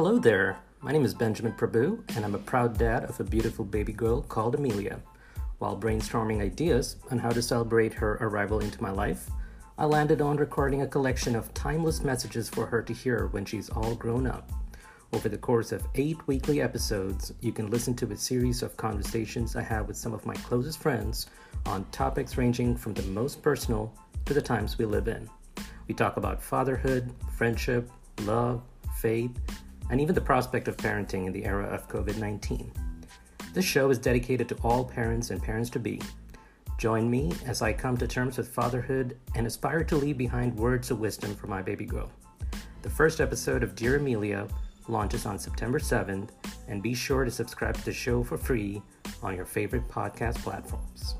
Hello there. My name is Benjamin Prabhu, and I'm a proud dad of a beautiful baby girl called Amelia. While brainstorming ideas on how to celebrate her arrival into my life, I landed on recording a collection of timeless messages for her to hear when she's all grown up. Over the course of eight weekly episodes, you can listen to a series of conversations I have with some of my closest friends on topics ranging from the most personal to the times we live in. We talk about fatherhood, friendship, love, faith, and even the prospect of parenting in the era of COVID 19. This show is dedicated to all parents and parents to be. Join me as I come to terms with fatherhood and aspire to leave behind words of wisdom for my baby girl. The first episode of Dear Amelia launches on September 7th, and be sure to subscribe to the show for free on your favorite podcast platforms.